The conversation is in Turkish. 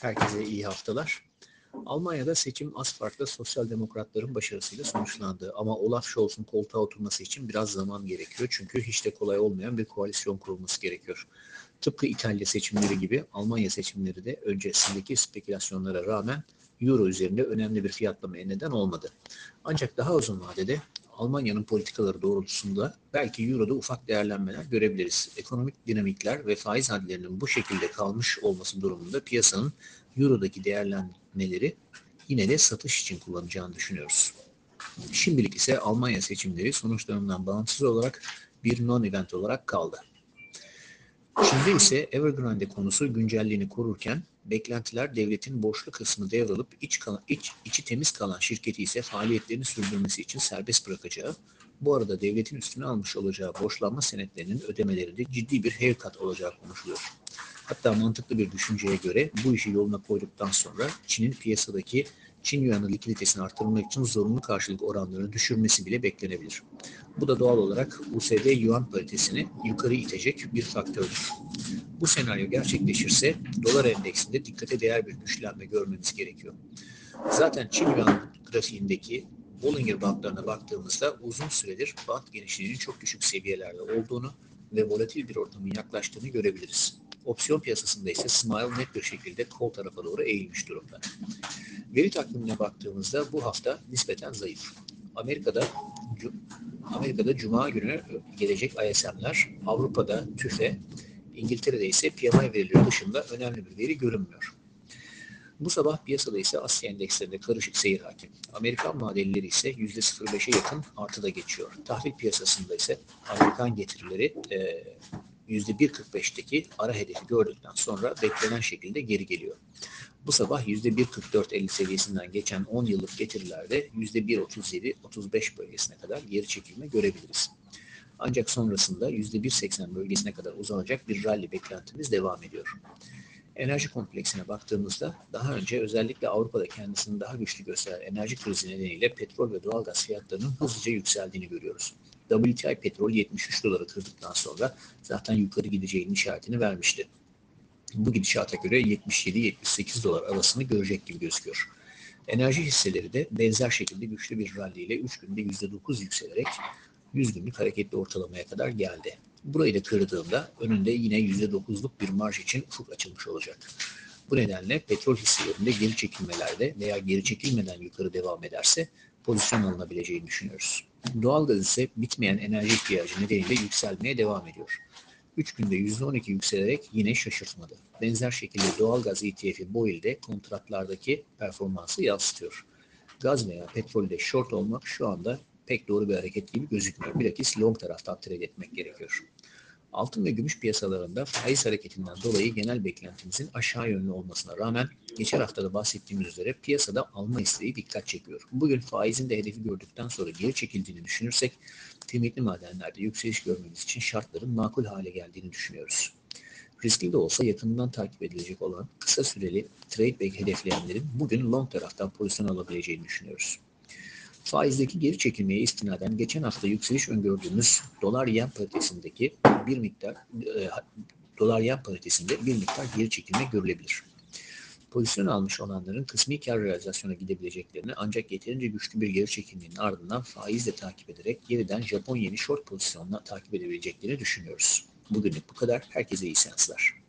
Herkese iyi haftalar. Almanya'da seçim az farklı sosyal demokratların başarısıyla sonuçlandı. Ama Olaf Scholz'un koltuğa oturması için biraz zaman gerekiyor. Çünkü hiç de kolay olmayan bir koalisyon kurulması gerekiyor. Tıpkı İtalya seçimleri gibi Almanya seçimleri de öncesindeki spekülasyonlara rağmen Euro üzerinde önemli bir fiyatlamaya neden olmadı. Ancak daha uzun vadede Almanya'nın politikaları doğrultusunda belki Euro'da ufak değerlenmeler görebiliriz. Ekonomik dinamikler ve faiz hadlerinin bu şekilde kalmış olması durumunda piyasanın Euro'daki değerlenmeleri yine de satış için kullanacağını düşünüyoruz. Şimdilik ise Almanya seçimleri sonuçlarından bağımsız olarak bir non-event olarak kaldı. Çin'de ise Evergrande konusu güncelliğini korurken beklentiler devletin borçlu kısmı devralıp iç kalan, iç, içi temiz kalan şirketi ise faaliyetlerini sürdürmesi için serbest bırakacağı, bu arada devletin üstüne almış olacağı borçlanma senetlerinin ödemelerinde ciddi bir haircut olacağı konuşuluyor. Hatta mantıklı bir düşünceye göre bu işi yoluna koyduktan sonra Çin'in piyasadaki Çin yuanı likiditesini artırmak için zorunlu karşılık oranlarını düşürmesi bile beklenebilir. Bu da doğal olarak USD yuan paritesini yukarı itecek bir faktördür. Bu senaryo gerçekleşirse dolar endeksinde dikkate değer bir güçlenme görmemiz gerekiyor. Zaten Çin yuan grafiğindeki Bollinger bantlarına baktığımızda uzun süredir bant genişliğinin çok düşük seviyelerde olduğunu ve volatil bir ortamın yaklaştığını görebiliriz. Opsiyon piyasasında ise Smile net bir şekilde kol tarafa doğru eğilmiş durumda. Veri takvimine baktığımızda bu hafta nispeten zayıf. Amerika'da Amerika'da Cuma günü gelecek ISM'ler, Avrupa'da TÜFE, İngiltere'de ise PMI verileri dışında önemli bir veri görünmüyor. Bu sabah piyasada ise Asya endekslerinde karışık seyir hakim. Amerikan vadelileri ise %0.5'e yakın artıda geçiyor. Tahvil piyasasında ise Amerikan getirileri e, %1.45'teki ara hedefi gördükten sonra beklenen şekilde geri geliyor. Bu sabah %1.44.50 seviyesinden geçen 10 yıllık getirilerde %1.37-35 bölgesine kadar geri çekilme görebiliriz. Ancak sonrasında %1.80 bölgesine kadar uzanacak bir rally beklentimiz devam ediyor. Enerji kompleksine baktığımızda daha önce özellikle Avrupa'da kendisini daha güçlü gösteren enerji krizi nedeniyle petrol ve doğalgaz fiyatlarının hızlıca yükseldiğini görüyoruz. WTI petrol 73 doları kırdıktan sonra zaten yukarı gideceğinin işaretini vermişti. Bu gidişata göre 77-78 dolar arasını görecek gibi gözüküyor. Enerji hisseleri de benzer şekilde güçlü bir rally ile 3 günde %9 yükselerek 100 günlük hareketli ortalamaya kadar geldi. Burayı da kırdığında önünde yine %9'luk bir marj için ufuk açılmış olacak. Bu nedenle petrol hisselerinde geri çekilmelerde veya geri çekilmeden yukarı devam ederse pozisyon alınabileceğini düşünüyoruz. Doğalgaz ise bitmeyen enerji ihtiyacı nedeniyle yükselmeye devam ediyor. 3 günde %12 yükselerek yine şaşırtmadı. Benzer şekilde doğalgaz ETF'i BOIL'de kontratlardaki performansı yansıtıyor. Gaz veya petrolde short olmak şu anda pek doğru bir hareket gibi gözükmüyor. Bilakis long taraftan trade etmek gerekiyor. Altın ve gümüş piyasalarında faiz hareketinden dolayı genel beklentimizin aşağı yönlü olmasına rağmen geçen haftada bahsettiğimiz üzere piyasada alma isteği dikkat çekiyor. Bugün faizin de hedefi gördükten sonra geri çekildiğini düşünürsek kıymetli madenlerde yükseliş görmemiz için şartların makul hale geldiğini düşünüyoruz. Riskli de olsa yakından takip edilecek olan kısa süreli trade back hedefleyenlerin bugün long taraftan pozisyon alabileceğini düşünüyoruz. Faizdeki geri çekilmeye istinaden geçen hafta yükseliş öngördüğümüz dolar yen paritesindeki bir miktar e, dolar yen paritesinde bir miktar geri çekilme görülebilir. Pozisyon almış olanların kısmi kar realizasyona gidebileceklerini ancak yeterince güçlü bir geri çekilmenin ardından faizle takip ederek yeniden Japon yeni short pozisyonla takip edebileceklerini düşünüyoruz. Bugünlük bu kadar. Herkese iyi seanslar.